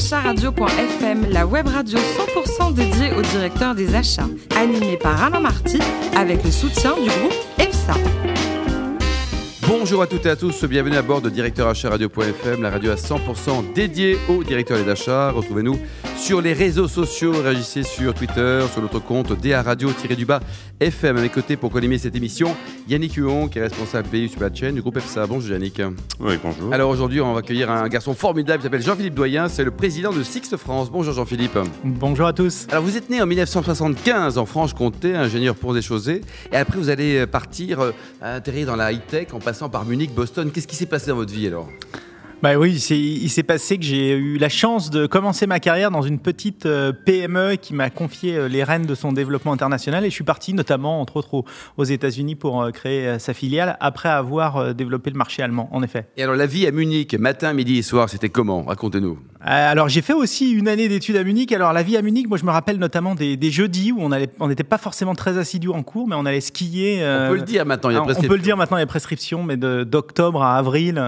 acharadio.fm, la web radio 100% dédiée au directeur des achats, animée par Alain Marty avec le soutien du groupe EPSA. Bonjour à toutes et à tous, bienvenue à bord de Directeur Achat Radio.fm, la radio à 100% dédiée aux directeurs des achats. Retrouvez-nous sur les réseaux sociaux, réagissez sur Twitter, sur notre compte DA Radio-du-bas FM. À mes côtés pour collimer cette émission, Yannick Huon, qui est responsable BU sur la chaîne du groupe EFSA. Bonjour Yannick. Oui, bonjour. Alors aujourd'hui, on va accueillir un garçon formidable qui s'appelle Jean-Philippe Doyen, c'est le président de Sixte France. Bonjour Jean-Philippe. Bonjour à tous. Alors vous êtes né en 1975 en Franche-Comté, ingénieur pour des chaussées, et après vous allez partir euh, atterrir dans la high-tech en passant par Munich, Boston. Qu'est-ce qui s'est passé dans votre vie alors? Bah oui, il s'est passé que j'ai eu la chance de commencer ma carrière dans une petite euh, PME qui m'a confié euh, les rênes de son développement international et je suis parti notamment, entre autres, aux États-Unis pour euh, créer sa filiale après avoir développé le marché allemand, en effet. Et alors la vie à Munich, matin, midi et soir, c'était comment? Racontez-nous. Alors j'ai fait aussi une année d'études à Munich. Alors la vie à Munich, moi je me rappelle notamment des, jeudis où on n'était on pas forcément très assidus en cours, mais on allait skier. on peut le dire maintenant, il y a prescription. On peut le dire maintenant, il y a prescription, mais d'octobre à avril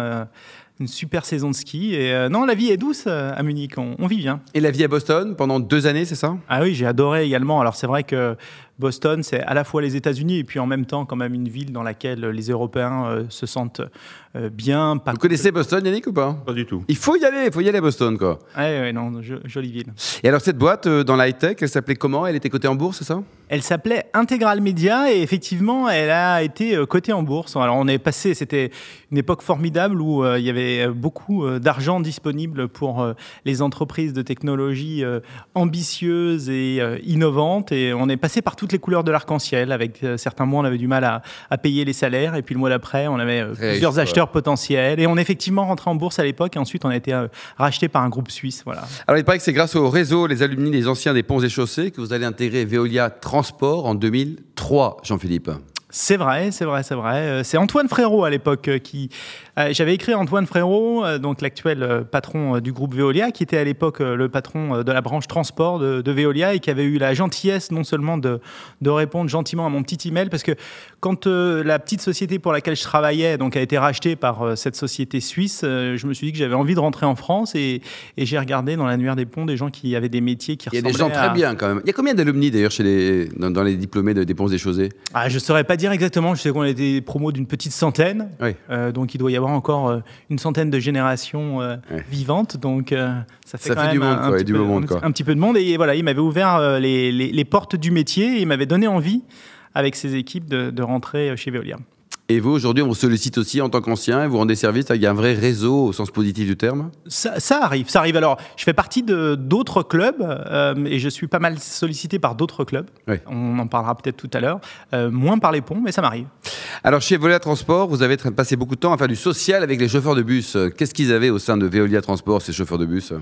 une super saison de ski. Et euh, non, la vie est douce euh, à Munich, on, vit bien. Et la vie à Boston pendant deux années, c'est ça? Ah oui, j'ai adoré également. Alors c'est vrai que Boston, c'est à la fois les États-Unis et puis en même temps quand même une ville dans laquelle les Européens euh, se sentent bien. Vous connaissez Boston, Yannick, ou pas? Pas du tout. Il faut y aller, il faut y aller à Boston, quoi. Oui, ouais, non, jolie ville. Et alors cette boîte dans la high-tech, elle s'appelait comment? Elle était cotée en bourse, c'est ça? Elle s'appelait Integral Media et effectivement, elle a été cotée en bourse. Alors on est passé, c'était une époque formidable où il y avait beaucoup d'argent disponible pour les entreprises de technologie ambitieuses et innovantes et on est passé par toutes les couleurs de l'arc-en-ciel. Avec euh, certains mois, on avait du mal à, payer les salaires, et puis le mois d'après, on avait euh, plusieurs acheteurs potentiels. Et on est effectivement rentré en bourse à l'époque, et ensuite on a été euh, racheté par un groupe suisse. Voilà. Alors il paraît que c'est grâce au réseau, les alumni, les anciens des ponts et chaussées, que vous allez intégrer Veolia Transport en 2003, Jean-Philippe. C'est vrai, c'est vrai, c'est vrai. C'est Antoine Frérot à l'époque qui euh, j'avais écrit Antoine Frérot, euh, donc l'actuel euh, patron du groupe Veolia, qui était à l'époque le patron de la branche transport de, Veolia et qui avait eu la gentillesse non seulement de, de, répondre gentiment à mon petit email, parce que quand la petite société pour laquelle je travaillais donc, a été rachetée par cette société suisse, je me suis dit que j'avais envie de rentrer en France et, et j'ai regardé dans l'annuaire des ponts des gens qui avaient des métiers qui ressemblaient Il y a des gens très bien quand même. Il y a combien d'alumni d'ailleurs chez les, dans, les diplômés de, des ponts et chaussées ah, Je ne saurais pas dire exactement. Je sais qu'on était promos d'une petite centaine. Oui. donc il doit y avoir encore euh, une centaine de générations euh, vivantes, donc euh, ça fait quand même du un, petit peu, monde, un, petit peu de monde. Et voilà, il m'avait ouvert les, les, portes du métier et il m'avait donné envie, avec ses équipes, de, de rentrer chez Veolia. Et vous, aujourd'hui, on vous sollicite aussi en tant qu'ancien, vous rendez service avec un vrai réseau au sens positif du terme ça, arrive, ça arrive. Alors, je fais partie d'autres clubs euh, et je suis pas mal sollicité par d'autres clubs. On en parlera peut-être tout à l'heure. Euh, moins par les ponts, mais ça m'arrive. Alors, chez Veolia Transport, vous avez passé beaucoup de temps à faire du social avec les chauffeurs de bus. Qu'est-ce qu'ils avaient au sein de Veolia Transport, ces chauffeurs de bus?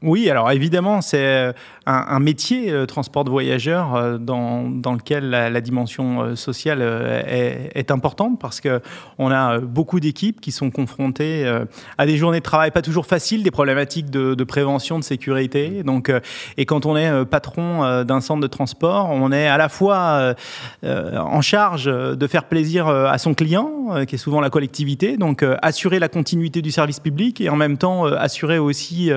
Oui, alors évidemment, c'est euh, un, métier, euh, transport de voyageurs, euh, dans, dans, lequel la, dimension sociale est, importante parce qu'on a beaucoup d'équipes qui sont confrontées à des journées de travail pas toujours faciles, des problématiques de, de prévention, de sécurité. Donc, et quand on est patron d'un centre de transport, on est à la fois en charge de faire plaisir à son client, qui est souvent la collectivité, donc assurer la continuité du service public et en même temps assurer aussi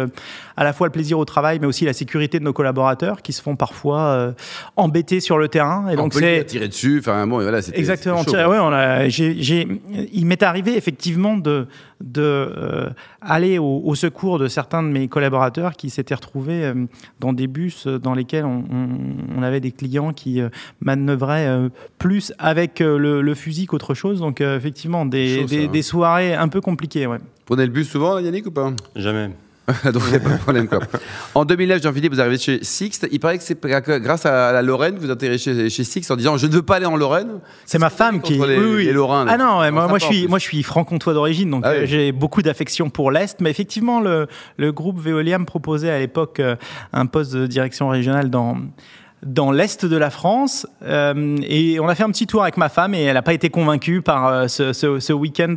à la la fois le plaisir au travail, mais aussi la sécurité de nos collaborateurs qui se font parfois euh, embêter sur le terrain. Et donc c'est tirer dessus. Enfin bon, voilà, exactement. Chaud, ouais, on a, il m'est arrivé effectivement de de euh, aller au, secours de certains de mes collaborateurs qui s'étaient retrouvés euh, dans des bus dans lesquels on, avait des clients qui manœuvraient plus avec le, fusil qu'autre chose. Donc effectivement, des, des, hein. des, soirées un peu compliquées. Ouais. Prenez le bus souvent, Yannick, ou pas? Jamais. Donc, il n'y a pas de problème. Quoi. En 2009, Jean-Philippe, vous arrivez chez Sixte. Il paraît que c'est grâce à la Lorraine que vous atterrez chez, chez Sixte en disant Je ne veux pas aller en Lorraine. C'est ma femme qui. Les, oui, oui. Lorrains. Ah non, moi, moi, je suis, moi je suis franc-comtois d'origine, donc ah euh, j'ai beaucoup d'affection pour l'Est. Mais effectivement, le, le groupe Veolia me proposait à l'époque euh, un poste de direction régionale dans dans l'est de la France. Euh, et on a fait un petit tour avec ma femme et elle n'a pas été convaincue par euh, ce, ce, week-end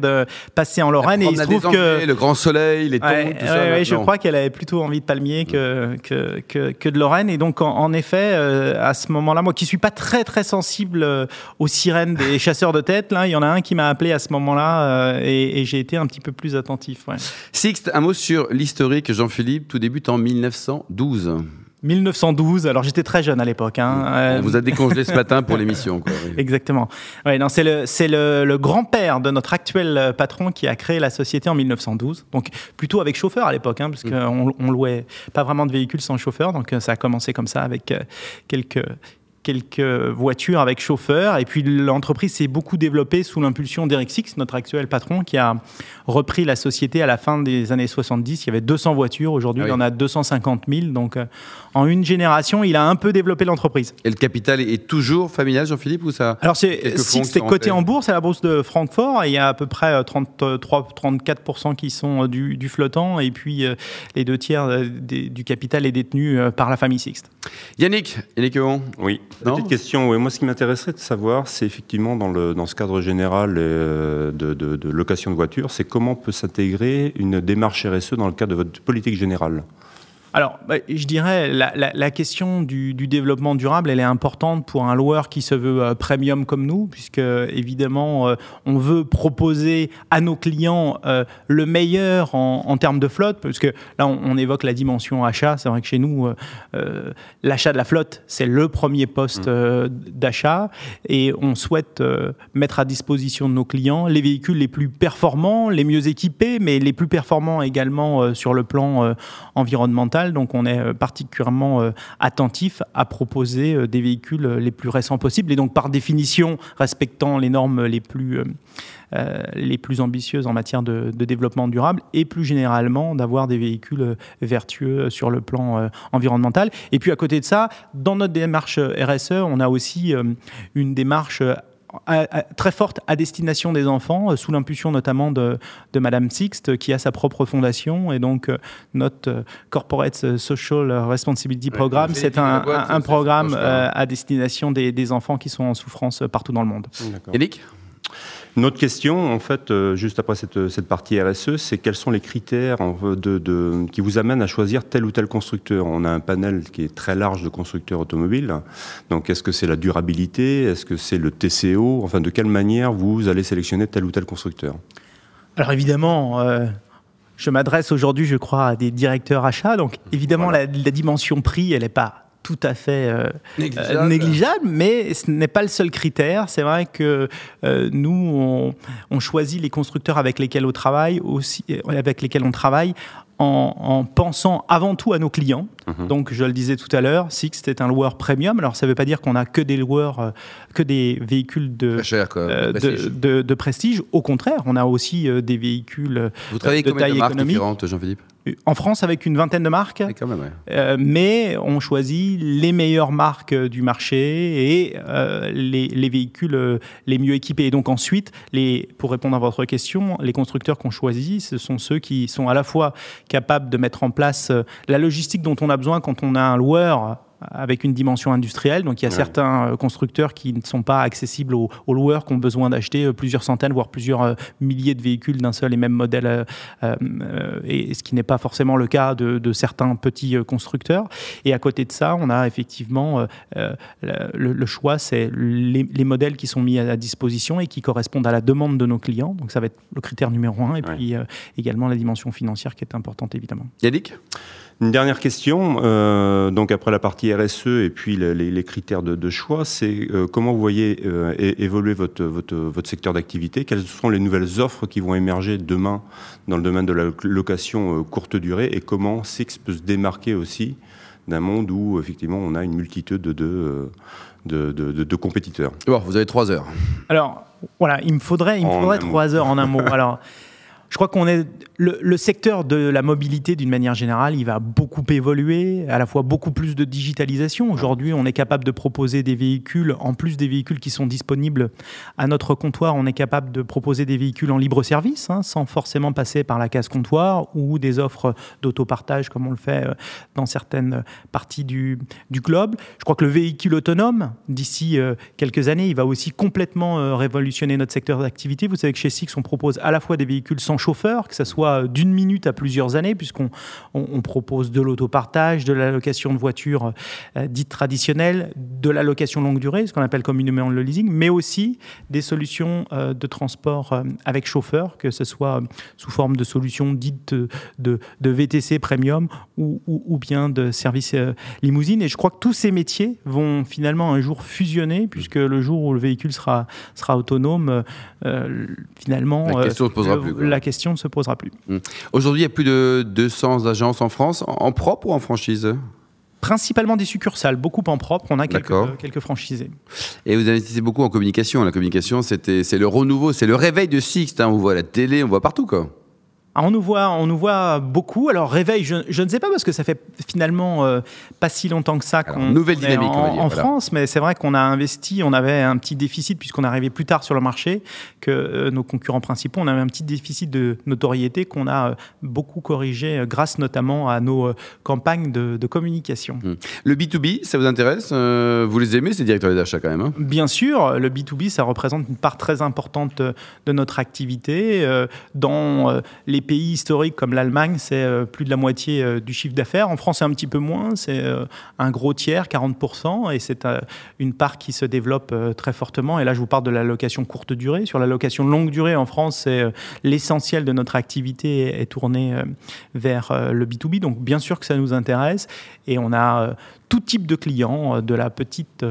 passé en Lorraine. Et il se trouve que le grand soleil, les tons, tout ça. je crois qu'elle avait plutôt envie de palmier que, que, que, de Lorraine. Et donc, en, effet, euh, à ce moment-là, moi qui suis pas très très sensible aux sirènes des chasseurs de tête, là, il y en a un qui m'a appelé à ce moment-là et, et j'ai été un petit peu plus attentif. Sixte, un mot sur l'historique Jean-Philippe. Tout débute en 1912. 1912. Alors j'étais très jeune à l'époque. Hein. On vous a décongelé ce matin pour l'émission. Exactement. Ouais, non, c'est le, le, le grand-père de notre actuel patron qui a créé la société en 1912. Donc plutôt avec chauffeur à l'époque, hein, parce qu'on on louait pas vraiment de véhicules sans chauffeur. Donc ça a commencé comme ça avec euh, quelques quelques voitures avec chauffeur. Et puis l'entreprise s'est beaucoup développée sous l'impulsion d'Eric Six, notre actuel patron, qui a repris la société à la fin des années 70. Il y avait 200 voitures. Aujourd'hui, ah il y en a 250 000. Donc euh, en une génération, il a un peu développé l'entreprise. Et le capital est toujours familial, Jean-Philippe, ou ça Alors c'est Six est coté en bourse à la bourse de Francfort. Et il y a à peu près 33-34% euh, qui sont euh, du, du, flottant. Et puis les deux tiers du capital est détenu par la famille Six. Yannick, Yannick Oui. Petite question. Moi, ce qui m'intéresserait de savoir, c'est effectivement dans, le, dans ce cadre général euh, de, de, location de voitures, c'est comment peut s'intégrer une démarche RSE dans le cadre de votre politique générale? Alors, bah, je dirais, la, la, question du, du, développement durable, elle est importante pour un loueur qui se veut euh, premium comme nous, puisque évidemment, euh, on veut proposer à nos clients euh, le meilleur en, en, termes de flotte, parce que là, on, on évoque la dimension achat. C'est vrai que chez nous, l'achat de la flotte, c'est le premier poste mmh. d'achat, et on souhaite mettre à disposition de nos clients les véhicules les plus performants, les mieux équipés, mais les plus performants également sur le plan environnemental donc on est euh, particulièrement euh, attentif à proposer euh, des véhicules les plus récents possibles et donc par définition respectant les normes les plus les plus ambitieuses en matière de, développement durable et plus généralement d'avoir des véhicules vertueux sur le plan environnemental. Et puis à côté de ça, dans notre démarche RSE, on a aussi une démarche très forte à destination des enfants, euh, sous l'impulsion notamment de, de, Madame Sixte, qui a sa propre fondation. Et donc, euh, notre euh, Corporate Social Responsibility Programme, c'est un, un, programme à destination des, des, enfants qui sont en souffrance partout dans le monde. Eric une autre question, en fait, euh, juste après cette, cette, partie RSE, c'est quels sont les critères de, de, qui vous amènent à choisir tel ou tel constructeur? On a un panel qui est très large de constructeurs automobiles. Donc, est-ce que c'est la durabilité? Est-ce que c'est le TCO Enfin, de quelle manière vous allez sélectionner tel ou tel constructeur? Alors, évidemment. Euh, je m'adresse aujourd'hui, je crois, à des directeurs achats. Donc, évidemment, la, la, dimension prix, elle n'est pas tout à fait euh, euh, négligeable. mais ce n'est pas le seul critère. C'est vrai que euh, nous, on, choisit les constructeurs avec lesquels on travaille, aussi, avec lesquels on travaille en, pensant avant tout à nos clients. Mhm. Donc, je le disais tout à l'heure, Sixt est un loueur premium. Alors, ça ne veut pas dire qu'on a que des loueurs, que des véhicules de, prestige. De, prestige. Au contraire, on a aussi des véhicules Vous travaillez de taille économique. Jean-Philippe? En France avec une vingtaine de marques, euh, mais on choisit les meilleures marques du marché et euh, les, véhicules euh, les mieux équipés. Et donc ensuite, les, pour répondre à votre question, les constructeurs qu'on choisit, ce sont ceux qui sont à la fois capables de mettre en place la logistique dont on a besoin quand on a un loueur avec une dimension industrielle. Donc il y a certains euh, constructeurs qui ne sont pas accessibles aux, loueurs qui ont besoin d'acheter euh, plusieurs centaines, voire plusieurs euh, milliers de véhicules d'un seul et même modèle, et ce qui n'est pas forcément le cas de, certains petits constructeurs. Et à côté de ça, on a effectivement le, choix, c'est les, modèles qui sont mis à, disposition et qui correspondent à la demande de nos clients. Donc ça va être le critère numéro un, et puis également la dimension financière qui est importante évidemment. Yannick? Une dernière question, euh, donc après la partie RSE et puis les, critères de, choix, c'est euh, comment vous voyez euh, évoluer votre, votre, votre secteur d'activité? Quelles sont les nouvelles offres qui vont émerger demain dans le domaine de la location courte durée? Et comment Six peut se démarquer aussi d'un monde où effectivement on a une multitude de, de, de, de compétiteurs? Bon, vous avez trois heures. Alors voilà, il me faudrait, il me faudrait trois heures en un mot. Alors je crois qu'on est le, secteur de la mobilité d'une manière générale, il va beaucoup évoluer, à la fois beaucoup plus de digitalisation. Aujourd'hui, on est capable de proposer des véhicules, en plus des véhicules qui sont disponibles à notre comptoir, on est capable de proposer des véhicules en libre service, hein, sans forcément passer par la case comptoir ou des offres d'autopartage comme on le fait euh, dans certaines parties du, du globe. Je crois que le véhicule autonome, d'ici euh, quelques années, il va aussi complètement euh, révolutionner notre secteur d'activité. Vous savez que chez Six, on propose à la fois des véhicules sans chauffeur, que ce soit d'une minute à plusieurs années, puisqu'on on, propose de l'autopartage, de la location de voitures euh, dites traditionnelles, de la location longue durée, ce qu'on appelle communément le leasing, mais aussi des solutions euh, de transport euh, avec chauffeur, que ce soit sous forme de solutions dites de, de, VTC premium ou, ou, bien de services limousine. Et je crois que tous ces métiers vont finalement un jour fusionner, puisque le jour où le véhicule sera, sera autonome, finalement, la question, se posera plus, la question ne se posera plus. Mmh. Aujourd'hui, il y a plus de 200 agences en France, en propre ou en franchise? Principalement des succursales, beaucoup en propre. On a quelques, quelques franchisés. Et vous investissez beaucoup en communication. La communication, c'est le renouveau, c'est le réveil de Six. Hein. On voit la télé, on voit partout. Quoi. Ah, on nous voit, on nous voit beaucoup. Alors réveil, je, ne sais pas parce que ça fait finalement euh, pas si longtemps que ça qu'on nouvelle dynamique en, France, mais c'est vrai qu'on a investi, on avait un petit déficit puisqu'on arrivait plus tard sur le marché que euh, nos concurrents principaux. On avait un petit déficit de notoriété qu'on a euh, beaucoup corrigé grâce notamment à nos campagnes de, communication. Hmm. Le B2B, ça vous intéresse Vous les aimez ces directeurs d'achat quand même hein? Bien sûr, le B2B, ça représente une part très importante de notre activité dans les pays historiques comme l'Allemagne, c'est euh, plus de la moitié euh, du chiffre d'affaires. En France, c'est un petit peu moins, c'est euh, un gros tiers, 40%, et c'est une part qui se développe très fortement. Et là, je vous parle de la location courte durée. Sur la location longue durée, en France, c'est l'essentiel de notre activité est tourné vers le B2B. Donc, bien sûr que ça nous intéresse, et on a tout type de clients, de la petite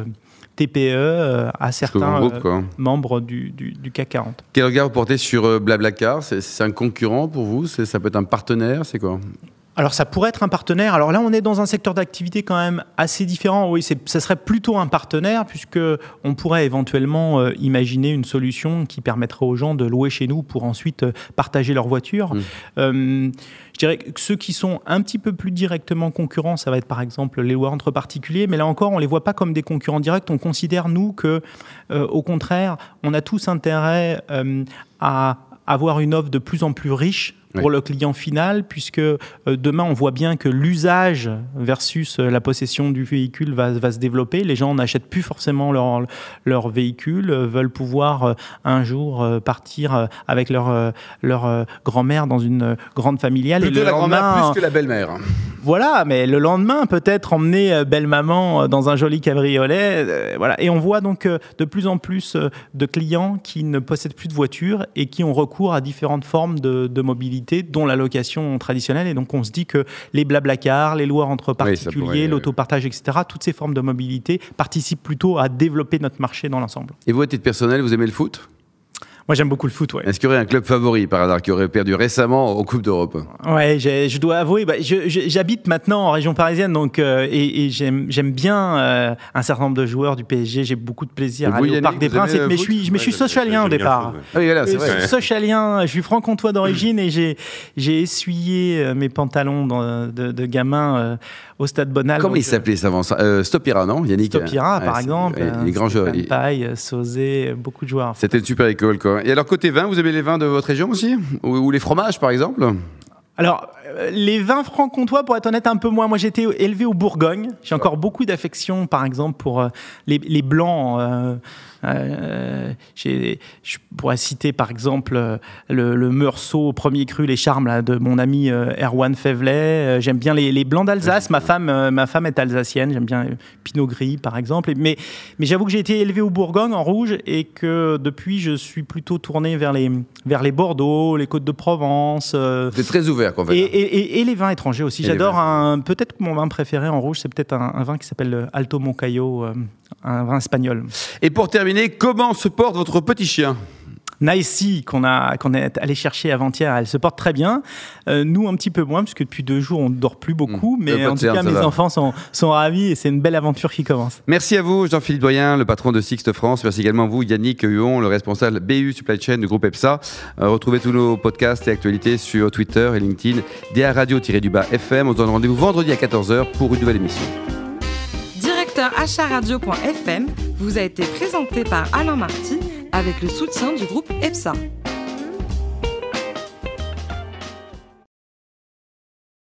TPE euh, à certains euh, membres du, du, CAC 40. Quel regard vous portez sur euh, Blablacar? C'est un concurrent pour vous? Ça peut être un partenaire? C'est quoi? Alors ça pourrait être un partenaire. Alors là, on est dans un secteur d'activité quand même assez différent. Oui, ça serait plutôt un partenaire puisque on pourrait éventuellement euh, imaginer une solution qui permettrait aux gens de louer chez nous pour ensuite euh, partager leur voiture. Mmh. Euh, je dirais que ceux qui sont un petit peu plus directement concurrents, ça va être par exemple les loueurs entre particuliers, mais là encore, on les voit pas comme des concurrents directs. On considère nous que, au contraire, on a tous intérêt à avoir une offre de plus en plus riche pour le client final, puisque euh, demain, on voit bien que l'usage versus euh, la possession du véhicule va, va se développer. Les gens n'achètent plus forcément leur, leur véhicule, euh, veulent pouvoir un jour partir avec leur, leur grand-mère dans une grande familiale. Plutôt et la grand-mère plus que la belle-mère. Voilà, mais le lendemain, peut-être emmener belle-maman dans un joli cabriolet. voilà. Et on voit donc de plus en plus de clients qui ne possèdent plus de voiture et qui ont recours à différentes formes de, de mobilité dont la location traditionnelle. Et donc, on se dit que les blablacars, les loueurs entre particuliers, l'autopartage, etc., toutes ces formes de mobilité participent plutôt à développer notre marché dans l'ensemble. Et vous, à titre personnel, vous aimez le foot? Moi, j'aime beaucoup le foot. Ouais. Est-ce qu'il y aurait un club favori par hasard qui aurait perdu récemment aux Coupes d'Europe? Ouais, je dois avouer, bah, j'habite maintenant en région parisienne, donc euh, et, j'aime bien euh, un certain nombre de joueurs du PSG. J'ai beaucoup de plaisir à aller au Parc des Princes, mais je suis, je suis socialien au départ. Ah oui, voilà, c'est vrai. Socialien, je suis franc-comtois d'origine et j'ai essuyé euh, mes pantalons de, de, gamin au Stade Bonal. Comment il s'appelait ça avant euh, Stopira, non? Yannick Stopira, par exemple. Les, grands joueurs. Paille, Sauzé, beaucoup de joueurs. C'était une super école, quoi. Et alors, côté vin, vous avez les vins de votre région aussi? Ou, les fromages, par exemple? Alors, euh, les vins francs-comtois, pour être honnête, un peu moins. Moi, j'ai été élevé au Bourgogne. J'ai encore beaucoup d'affection, par exemple, pour euh, les, blancs. Euh, je pourrais citer par exemple le, Meursault premier cru, les charmes de mon ami Erwan Fevlet. J'aime bien les, blancs d'Alsace. Ma femme, ma femme est alsacienne. J'aime bien Pinot Gris par exemple. Mais, mais j'avoue que j'ai été élevé au Bourgogne en rouge et que depuis je suis plutôt tourné vers les, vers les Bordeaux, les Côtes de Provence. C'est très ouvert fait. Et, et, les vins étrangers aussi. J'adore un. Peut-être mon vin préféré en rouge, c'est peut-être un, vin qui s'appelle Alto Moncayo, un vin espagnol. Et pour terminer, comment se porte votre petit chien? Nicey qu'on a qu'on est allé chercher avant-hier, elle se porte très bien. Euh, nous un petit peu moins parce que depuis deux jours on ne dort plus beaucoup, Mmh. mais Euh, en tout cas mes va. enfants sont, sont ravis et c'est une belle aventure qui commence. Merci à vous, Jean-Philippe Doyen, le patron de Sixte France. Merci également à vous, Yannick Huon, le responsable BU Supply Chain du groupe EPSA. Euh, retrouvez tous nos podcasts et actualités sur Twitter et LinkedIn, DA Radio-du-bas FM. On se donne rendez-vous vendredi à 14h pour une nouvelle émission. Directeur acharadio.fm vous a été présenté par Alain Marty avec le soutien du groupe EPSA.